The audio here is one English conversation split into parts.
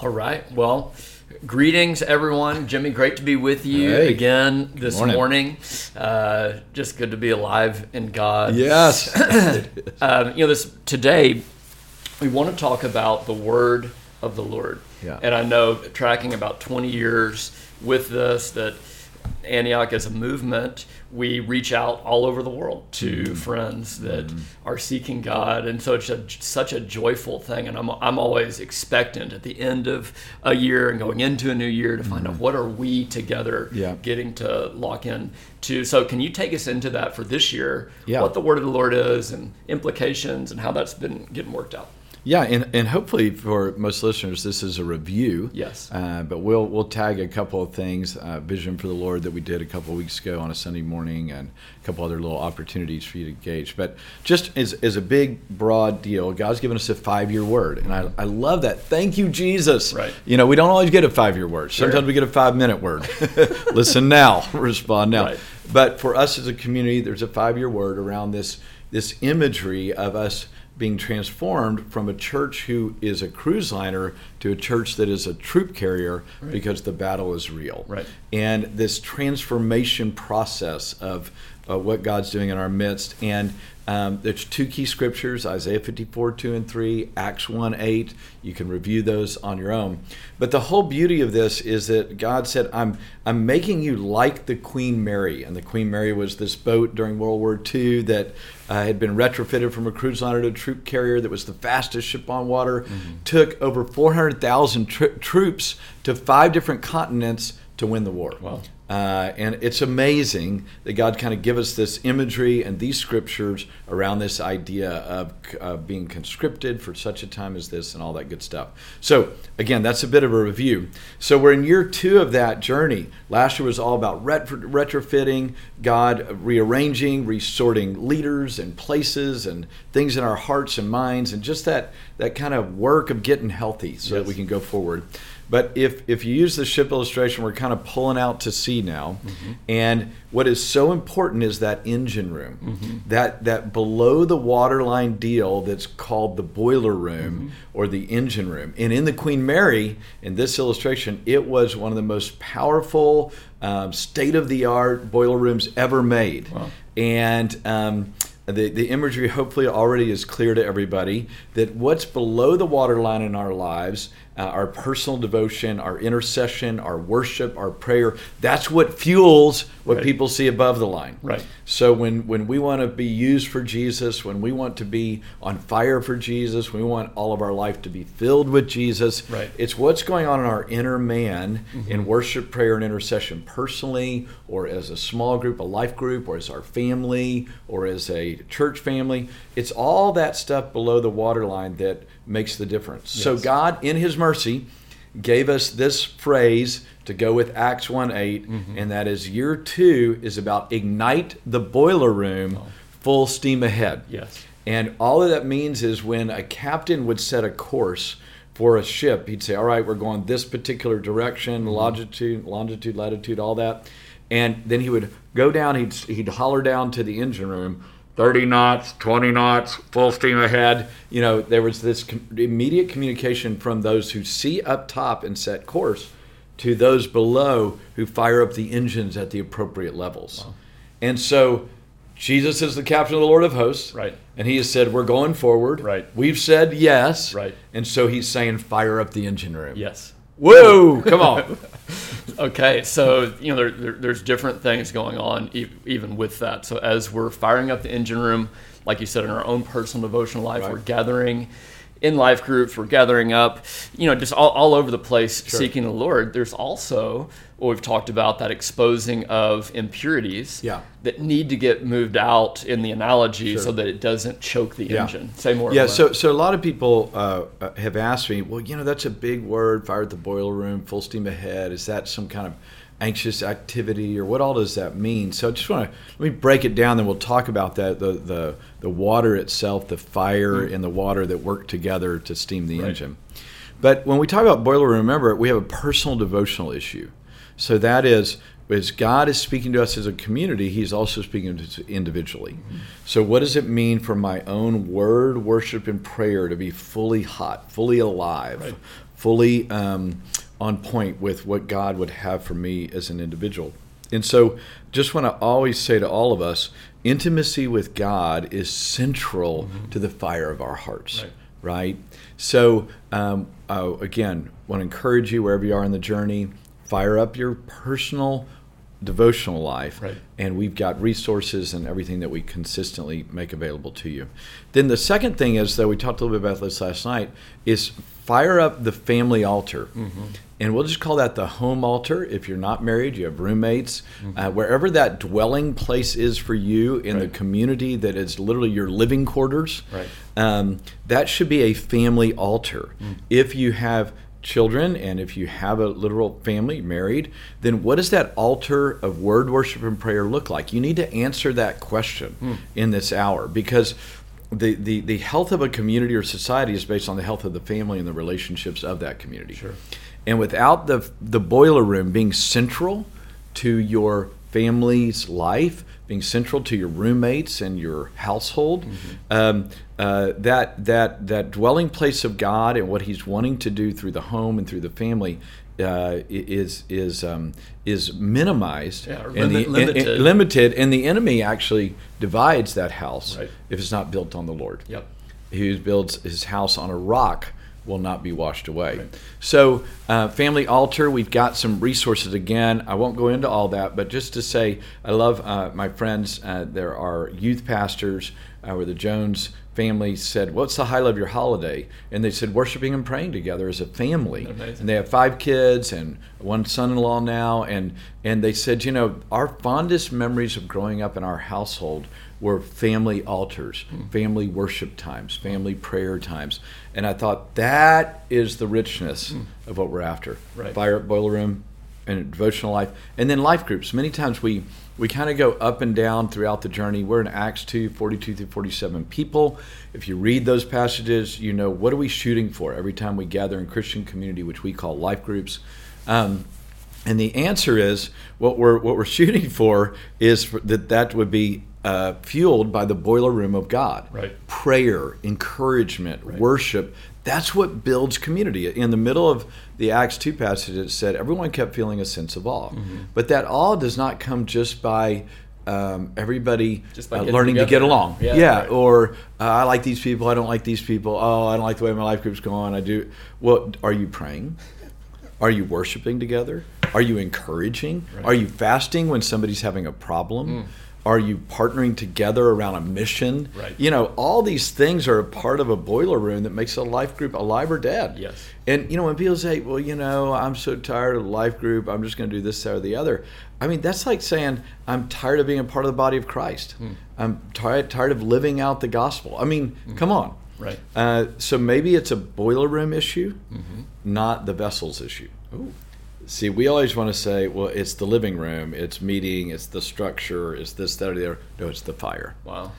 All right. Well, greetings, everyone. Jimmy, great to be with you Hey. again this morning. morning. Uh, just good to be alive in God. Yes. Um, you know, this today we want to talk about the word of the Lord. Yeah. And I know tracking about 20 years with this that Antioch as a movement, we reach out all over the world to Mm-hmm. friends that are seeking God, and so it's a, such a joyful thing. And I'm I'm always expectant at the end of a year and going into a new year to find out what are we together Mm-hmm. Yeah. getting to lock in to. So can you take us into that for this year? Yeah. What the word of the Lord is and implications and how that's been getting worked out. Yeah, and, and hopefully for most listeners, this is a review. Yes. Uh, but we'll we'll tag a couple of things, uh, Vision for the Lord that we did a couple of weeks ago on a Sunday morning, and a couple other little opportunities for you to engage. But just as, as a big, broad deal, God's given us a five year word. And I, I love that. Thank you, Jesus. Right. You know, we don't always get a five year word. Sometimes we get a five minute word. Listen now, respond now. Right. But for us as a community, there's a five year word around this this imagery of us being transformed from a church who is a cruise liner to a church that is a troop carrier because the battle is real. Right. And this transformation process of uh, what God's doing in our midst. And um, there's two key scriptures Isaiah 54, 2 and 3, Acts 1, 8. You can review those on your own. But the whole beauty of this is that God said, I'm, I'm making you like the Queen Mary. And the Queen Mary was this boat during World War II that uh, had been retrofitted from a cruise liner to a troop carrier that was the fastest ship on water, took over 400,000 tr- troops to five different continents to win the war. Wow. Uh, and it's amazing that God kind of give us this imagery and these scriptures around this idea of uh, being conscripted for such a time as this and all that good stuff. So again, that's a bit of a review. So we're in year two of that journey. Last year was all about retro- retrofitting, God rearranging, resorting leaders and places and things in our hearts and minds, and just that that kind of work of getting healthy so that we can go forward. But if if you use the ship illustration, we're kind of pulling out to sea now, and what is so important is that engine room, that that below the waterline deal that's called the boiler room or the engine room. And in the Queen Mary, in this illustration, it was one of the most powerful, um, state of the art boiler rooms ever made, Wow. and. Um, the, the imagery hopefully already is clear to everybody that what's below the waterline in our lives, uh, our personal devotion, our intercession, our worship, our prayer, that's what fuels what Right. people see above the line. Right. So when, when we want to be used for Jesus, when we want to be on fire for Jesus, we want all of our life to be filled with Jesus. Right. It's what's going on in our inner man in worship, prayer, and intercession personally, or as a small group, a life group, or as our family, or as a church family. It's all that stuff below the waterline that makes the difference. So God, in His mercy, gave us this phrase to go with Acts 1 8, mm-hmm. and that is year two is about ignite the boiler room, oh. full steam ahead. Yes. And all of that means is when a captain would set a course for a ship, he'd say, All right, we're going this particular direction, mm-hmm. longitude, longitude, latitude, all that. And then he would go down, he'd, he'd holler down to the engine room, 30 knots, 20 knots, full steam ahead. You know, there was this com- immediate communication from those who see up top and set course to those below who fire up the engines at the appropriate levels. And so Jesus is the captain of the Lord of hosts. Right. And he has said, We're going forward. Right. We've said yes. Right. And so he's saying, Fire up the engine room. Yes. Whoa, come on. Okay, so you know there, there, there's different things going on e- even with that. So as we're firing up the engine room, like you said, in our own personal devotional life, Right. we're gathering in life groups, we're gathering up, you know, just all, all over the place seeking the Lord. There's also what we've talked about that exposing of impurities Yeah. that need to get moved out in the analogy Sure. so that it doesn't choke the Yeah. engine. Say more. Yeah, so so a lot of people uh, uh, have asked me, well, you know, that's a big word, fire at the boiler room, full steam ahead. Is that some kind of anxious activity, or what all does that mean? So I just want to let me break it down, then we'll talk about that the the the water itself, the fire and the water that work together to steam the Right. engine. But when we talk about boiler room, remember we have a personal devotional issue. So that is, as God is speaking to us as a community, He's also speaking to us individually. So, what does it mean for my own word, worship, and prayer to be fully hot, fully alive, Right. fully um, on point with what God would have for me as an individual? And so, just want to always say to all of us intimacy with God is central to the fire of our hearts Right. right? So, um, uh, again, want to encourage you wherever you are in the journey, fire up your personal devotional life. Right. And we've got resources and everything that we consistently make available to you. Then the second thing is, though, we talked a little bit about this last night, is fire up the family altar. And we'll just call that the home altar. If you're not married, you have roommates, uh, wherever that dwelling place is for you in the community that is literally your living quarters Right. um, that should be a family altar. If you have children and if you have a literal family married, then what does that altar of word worship and prayer look like? You need to answer that question hmm. in this hour because the, the, the health of a community or society is based on the health of the family and the relationships of that community. Sure. And without the, the boiler room being central to your family's life, being central to your roommates and your household, um, uh, that that that dwelling place of God and what He's wanting to do through the home and through the family uh, is is um, is minimized Yeah, and the- limit- and- and- limited. limited, and the enemy actually divides that house Right. if it's not built on the Lord Yep. who builds his house on a rock will not be washed away. Right. So, uh, Family Altar, we've got some resources again. I won't go into all that, but just to say, I love uh, my friends. Uh, there are youth pastors uh, where the Jones family said, What's the highlight of your holiday? And they said, Worshiping and praying together as a family. Amazing. And they have five kids and one son in law now. And, and they said, You know, our fondest memories of growing up in our household were family altars, Hmm. family worship times, family prayer times. And I thought that is the richness of what we're after. Right. Fire up boiler room and devotional life. And then life groups. Many times we we kind of go up and down throughout the journey. We're in Acts 2, 42 through 47 people. If you read those passages, you know what are we shooting for every time we gather in Christian community, which we call life groups. Um, and the answer is what we're what we're shooting for is for, that that would be uh, fueled by the boiler room of God. Right. Prayer, encouragement, worship. That's what builds community. In the middle of the Acts 2 passage, it said everyone kept feeling a sense of awe. Mm-hmm. But that awe does not come just by um, everybody Just by uh, learning to get along. Yeah, right. Or uh, I like these people, I don't like these people. Oh, I don't like the way my life group's going. I do. Well, are you praying? Are you worshiping together? Are you encouraging? Right. Are you fasting when somebody's having a problem? Are you partnering together around a mission? Right. You know, all these things are a part of a boiler room that makes a life group alive or dead. Yes. And you know, when people say, "Well, you know, I'm so tired of the life group. I'm just going to do this, that, or the other," I mean, that's like saying, "I'm tired of being a part of the body of Christ. Hmm. I'm tired tired of living out the gospel." I mean, hmm. come on. Right. Uh, so maybe it's a boiler room issue, mm-hmm. not the vessels issue. Ooh. See, we always want to say, well, it's the living room, it's meeting, it's the structure, it's this, that, or the other. No, it's the fire. Wow.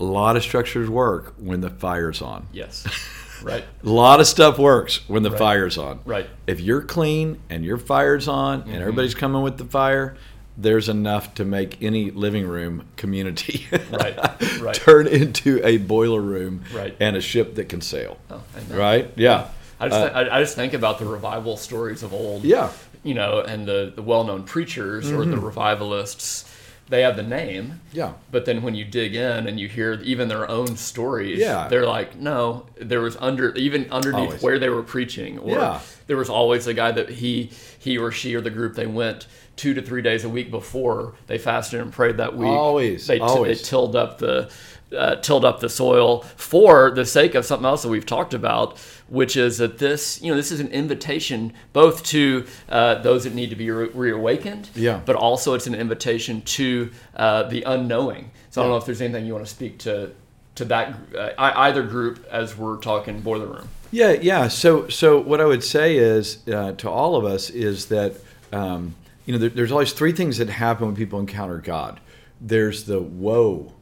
A lot of structures work when the fire's on. Yes. Right. A lot of stuff works when the Right. fire's on. Right. If you're clean and your fire's on and everybody's coming with the fire, there's enough to make any living room community Right, right. turn into a boiler room Right. and a ship that can sail. Oh. Right? Yeah. I just, Uh, I just think about the revival stories of old. Yeah. You know, and the, the well known preachers or the mm-hmm. revivalists, they have the name. Yeah. But then when you dig in and you hear even their own stories, Yeah. they're like, no, there was under even underneath Always. where they were preaching, or Yeah. there was always a guy that he he or she or the group they went two to three days a week before they fasted and prayed that week. Always, they, t- always. they tilled up the uh, tilled up the soil for the sake of something else that we've talked about, which is that this you know this is an invitation both to uh, those that need to be re- reawakened, Yeah. but also it's an invitation to uh, the unknowing. So I don't know if there's anything you want to speak to to that uh, either group as we're talking boiler room. Yeah, yeah. So, so what I would say is uh, to all of us is that um, you know there, there's always three things that happen when people encounter God. There's the whoa,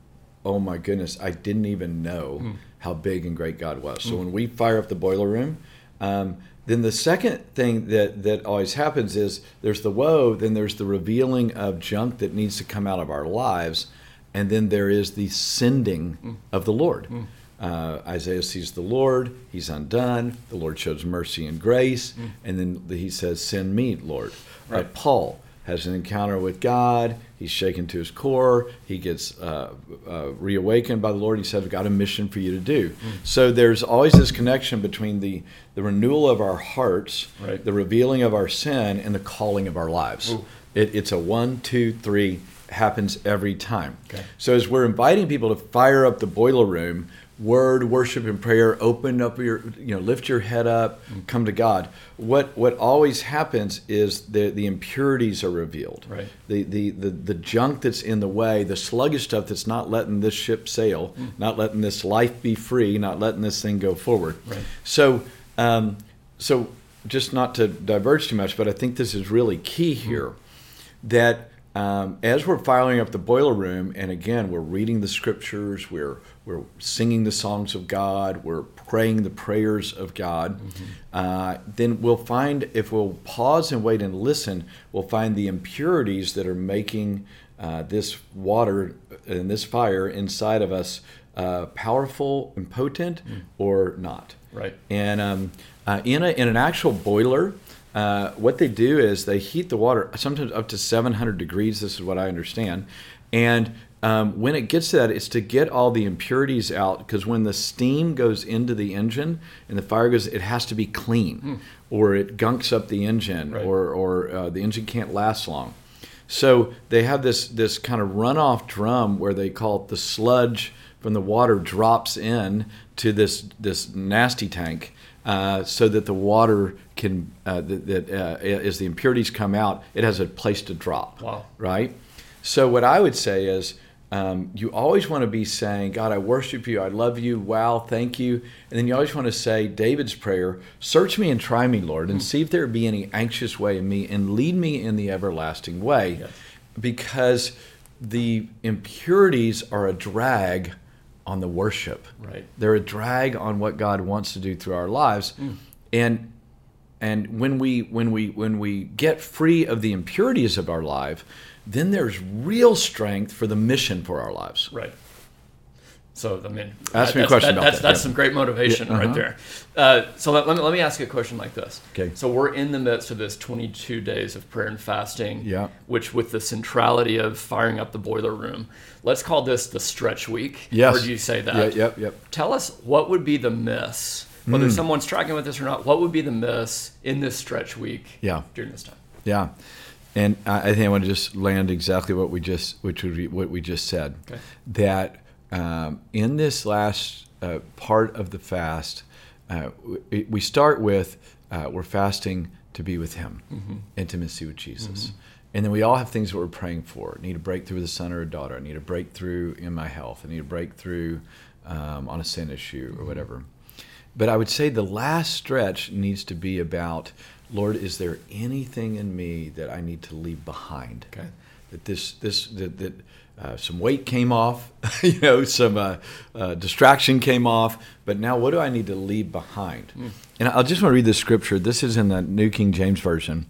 oh my goodness, I didn't even know how big and great God was. So when we fire up the boiler room, Um, then the second thing that, that always happens is there's the woe, then there's the revealing of junk that needs to come out of our lives, and then there is the sending mm. of the Lord. Mm. Uh, Isaiah sees the Lord, he's undone, the Lord shows mercy and grace, mm. and then he says, Send me, Lord. Right. Paul has an encounter with God. He's shaken to his core. He gets uh, uh, reawakened by the Lord. He said, I've got a mission for you to do. Mm. So there's always this connection between the, the renewal of our hearts, right. the revealing of our sin, and the calling of our lives. It, it's a one, two, three, happens every time. Okay. So as we're inviting people to fire up the boiler room, word, worship, and prayer, open up your, you know, lift your head up, come to God. What what always happens is the the impurities are revealed. Right. The, the the the junk that's in the way, the sluggish stuff that's not letting this ship sail, mm. not letting this life be free, not letting this thing go forward. Right. So um, so just not to diverge too much, but I think this is really key here, mm. that um, as we're filing up the boiler room, and again, we're reading the scriptures, we're we're singing the songs of God, we're praying the prayers of God, mm-hmm. uh, then we'll find if we'll pause and wait and listen, we'll find the impurities that are making uh, this water and this fire inside of us uh, powerful and potent mm. or not. Right. And um, uh, in a in an actual boiler. Uh, what they do is they heat the water sometimes up to 700 degrees. This is what I understand, and um, when it gets to that, it's to get all the impurities out because when the steam goes into the engine and the fire goes, it has to be clean, mm. or it gunks up the engine, right. or or uh, the engine can't last long. So they have this this kind of runoff drum where they call it the sludge from the water drops in to this this nasty tank, uh, so that the water can uh, that, that uh, as the impurities come out, it has a place to drop. Wow! Right. So what I would say is. Um, you always want to be saying, God, I worship you, I love you, wow, thank you. And then you always want to say David's prayer, search me and try me, Lord, and mm see if there be any anxious way in me and lead me in the everlasting way. Yes. Because the impurities are a drag on the worship. Right. They're a drag on what God wants to do through our lives. Mm. And and when we when we when we get free of the impurities of our life, then there's real strength for the mission for our lives. Right. So I mean, ask me a question that, that's, that. That's yeah. some great motivation yeah, uh-huh. right there. Uh, so let, let, me, let me ask you a question like this. Okay. So we're in the midst of this 22 days of prayer and fasting. Yeah. Which, with the centrality of firing up the boiler room, let's call this the stretch week. Yes. Or do you say that? Yeah, yep. Yep. Tell us what would be the miss, whether mm. someone's tracking with this or not. What would be the miss in this stretch week? Yeah. During this time. Yeah. And I think I want to just land exactly what we just, which would be what we just said. Okay. That um, in this last uh, part of the fast, uh, we, we, start with uh, we're fasting to be with Him, mm-hmm. intimacy with Jesus. Mm-hmm. And then we all have things that we're praying for. I need a breakthrough with a son or a daughter. I need a breakthrough in my health. I need a breakthrough um, on a sin issue or mm-hmm. whatever. But I would say the last stretch needs to be about Lord, is there anything in me that I need to leave behind? Okay. That this this that, that uh, some weight came off, you know, some uh, uh, distraction came off, but now what do I need to leave behind? Mm. And I just want to read this scripture. This is in the New King James Version.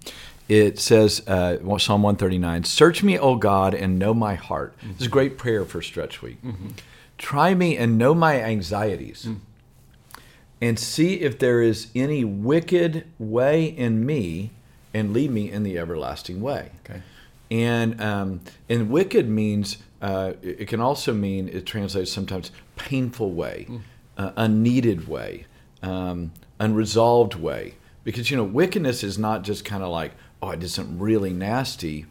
It says, uh, Psalm 139, Search me, O God, and know my heart. Mm-hmm. This is a great prayer for Stretch Week. Mm-hmm. Try me and know my anxieties. Mm and see if there is any wicked way in me and lead me in the everlasting way. Okay. And um, and wicked means uh, it can also mean it translates sometimes painful way, mm. uh, unneeded way, um, unresolved way. Because you know wickedness is not just kind of like oh I did something really nasty.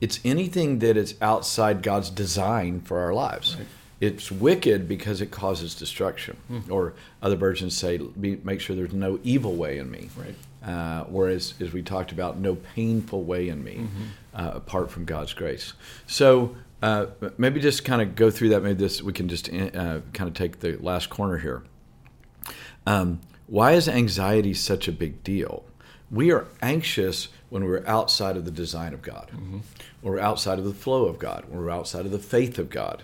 It's anything that is outside God's design for our lives. Right it's wicked because it causes destruction. Mm. Or other versions say, be, make sure there's no evil way in me. Right. Uh, whereas, as we talked about, no painful way in me mm-hmm. Uh, apart from God's grace. So uh, maybe just kind of go through that. Maybe this we can just uh, kind of take the last corner here. Um, why is anxiety such a big deal? We are anxious when we're outside of the design of God, mm-hmm. or outside of the flow of God, or we're outside of the faith of God.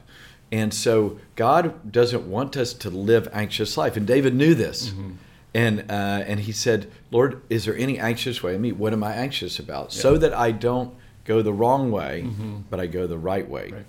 And so God doesn't want us to live anxious life. And David knew this. Mm-hmm. And uh, and he said, Lord, is there any anxious way in me? What am I anxious about? So that I don't go the wrong way, but I go the right way. Right.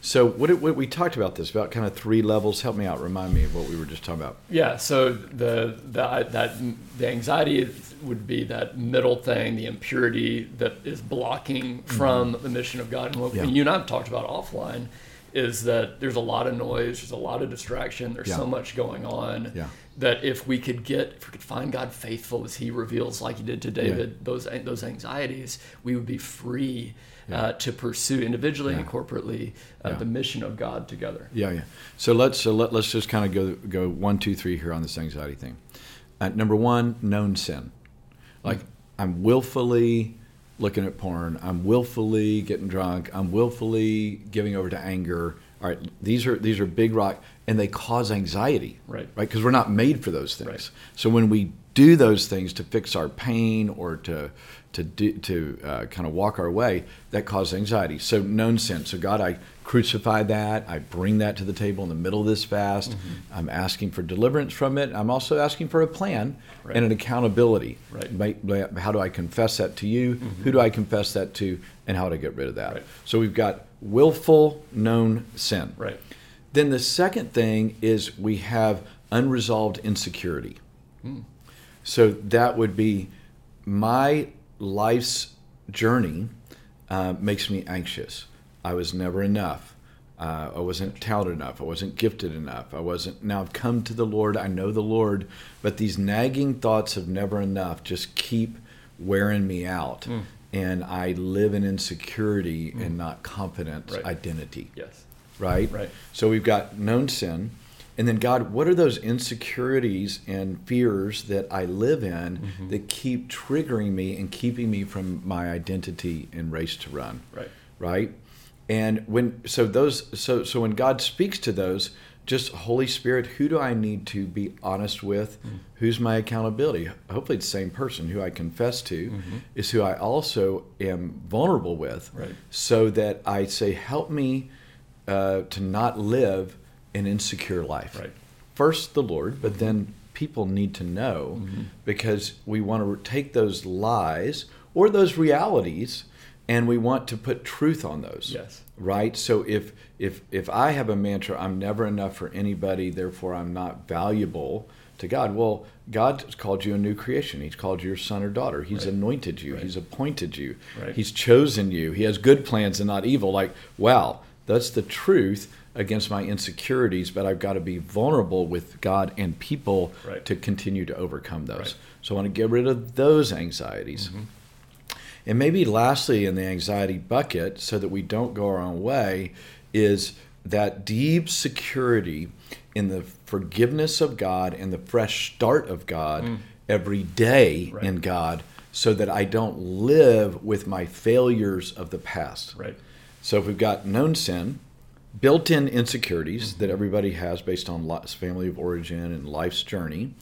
So what, did- what we talked about this about kind of three levels. Help me out. Remind me of what we were just talking about. Yeah, so the, the that the anxiety would be that middle thing, the impurity that is blocking from the mission of God. And what Mm-hmm. Yeah. you and I've talked about offline is that there's a lot of noise, there's a lot of distraction, there's Yeah. so much going on. Yeah. That if we could get, if we could find God faithful as He reveals, like He did to David, those those anxieties, we would be free uh, to pursue individually and corporately uh, Yeah. the mission of God together. Yeah, yeah. So let's so let, let's just kind of go go one, two, three here on this anxiety thing. Uh, number one, known sin. Like I'm willfully looking at porn. I'm willfully getting drunk. I'm willfully giving over to anger. All right, these are these are big rock, and they cause anxiety. Right. Right, because we're not made for those things. Right. So when we do those things to fix our pain or to to do, to uh, kind of walk our way, that causes anxiety. So known sin. So God, I crucify that. I bring that to the table in the middle of this fast. Mm-hmm. I'm asking for deliverance from it. I'm also asking for a plan Right. and an accountability. Right. How do I confess that to you? Who do I confess that to? And how do I get rid of that? Right. So we've got willful known sin. Right. Then the second thing is we have unresolved insecurity. So that would be my life's journey uh, makes me anxious. I was never enough. Uh, I wasn't talented enough. I wasn't gifted enough. I wasn't. Now I've come to the Lord. I know the Lord, but these nagging thoughts of never enough just keep wearing me out, and I live in insecurity and not confident Right. identity Yes. right? Right. So we've got known sin. And then, God, what are those insecurities and fears that I live in Mm-hmm. that keep triggering me and keeping me from my identity and race to run? Right. Right. And when, so those, so, so when God speaks to those, just Holy Spirit, who do I need to be honest with? Mm. Who's my accountability? Hopefully, it's the same person who I confess to is who I also am vulnerable with Mm-hmm. Right. so that I say, help me uh, to not live an insecure life. Right. First, the Lord, but then people need to know Mm-hmm. because we want to take those lies or those realities and we want to put truth on those. Yes. Right? So if if if I have a mantra, I'm never enough for anybody, therefore I'm not valuable to God. Well, God's called you a new creation. He's called you your son or daughter. He's Right. anointed you. Right. He's appointed you. Right. He's chosen you. He has good plans and not evil. Like, wow, that's the truth against my insecurities, but I've got to be vulnerable with God and people Right. to continue to overcome those. Right. Mm-hmm. So I want to get rid of those anxieties. And maybe lastly, in the anxiety bucket, so that we don't go our own way, is that deep security in the forgiveness of God and the fresh start of God every day Mm. Right. in God, so that I don't live with my failures of the past. Right. So if we've got known sin, built-in insecurities Mm-hmm. that everybody has based on family of origin and life's journey,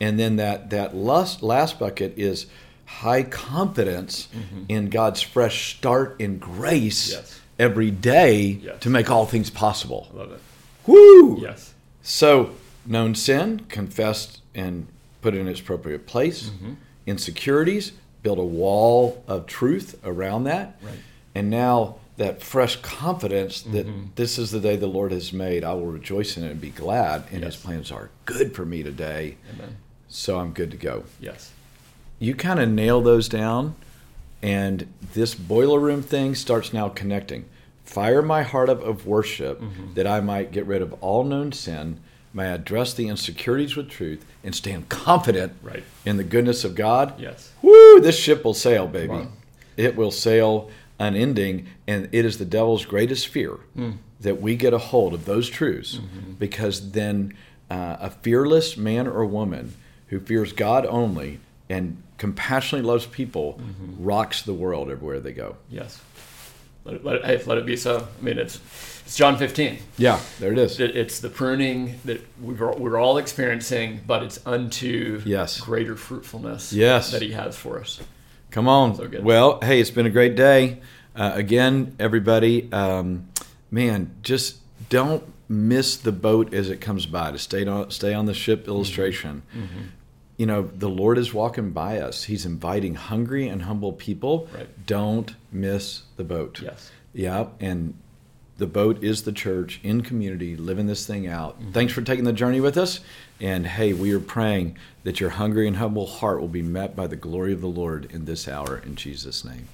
and then that that last last bucket is high confidence in God's fresh start in grace Mm-hmm. Yes. every day Yes. to make all things possible. Love it. Woo! Yes. So, known sin, confessed and put in its appropriate place. Mm-hmm. Insecurities, build a wall of truth around that. Right. And now that fresh confidence that Mm-hmm. this is the day the Lord has made, I will rejoice in it and be glad, and His plans are good for me today. Amen. So I'm good to go. Yes. You kind of nail those down, and this boiler room thing starts now connecting. Fire my heart up of worship Mm-hmm. that I might get rid of all known sin, may I address the insecurities with truth, and stand confident Right. in the goodness of God. Yes. Woo! This ship will sail, baby. It will sail unending, and it is the devil's greatest fear hmm. that we get a hold of those truths, mm-hmm. because then uh, a fearless man or woman who fears God only and compassionately loves people mm-hmm. rocks the world everywhere they go. Yes. Let it, let it, let it be so. I mean, it's it's John 15. Yeah, there it is. It, it's the pruning that we've, we're all experiencing, but it's unto Yes. greater fruitfulness Yes. that He has for us. Come on. So good. Well, hey, it's been a great day. Uh, again, everybody, um, man, just don't miss the boat as it comes by. To stay on, stay on the ship illustration. you know, the Lord is walking by us. He's inviting hungry and humble people. Right. Don't miss the boat. Yes. Yeah, and the boat is the church in community, living this thing out. Mm-hmm. Thanks for taking the journey with us. And hey, we are praying that your hungry and humble heart will be met by the glory of the Lord in this hour in Jesus' name.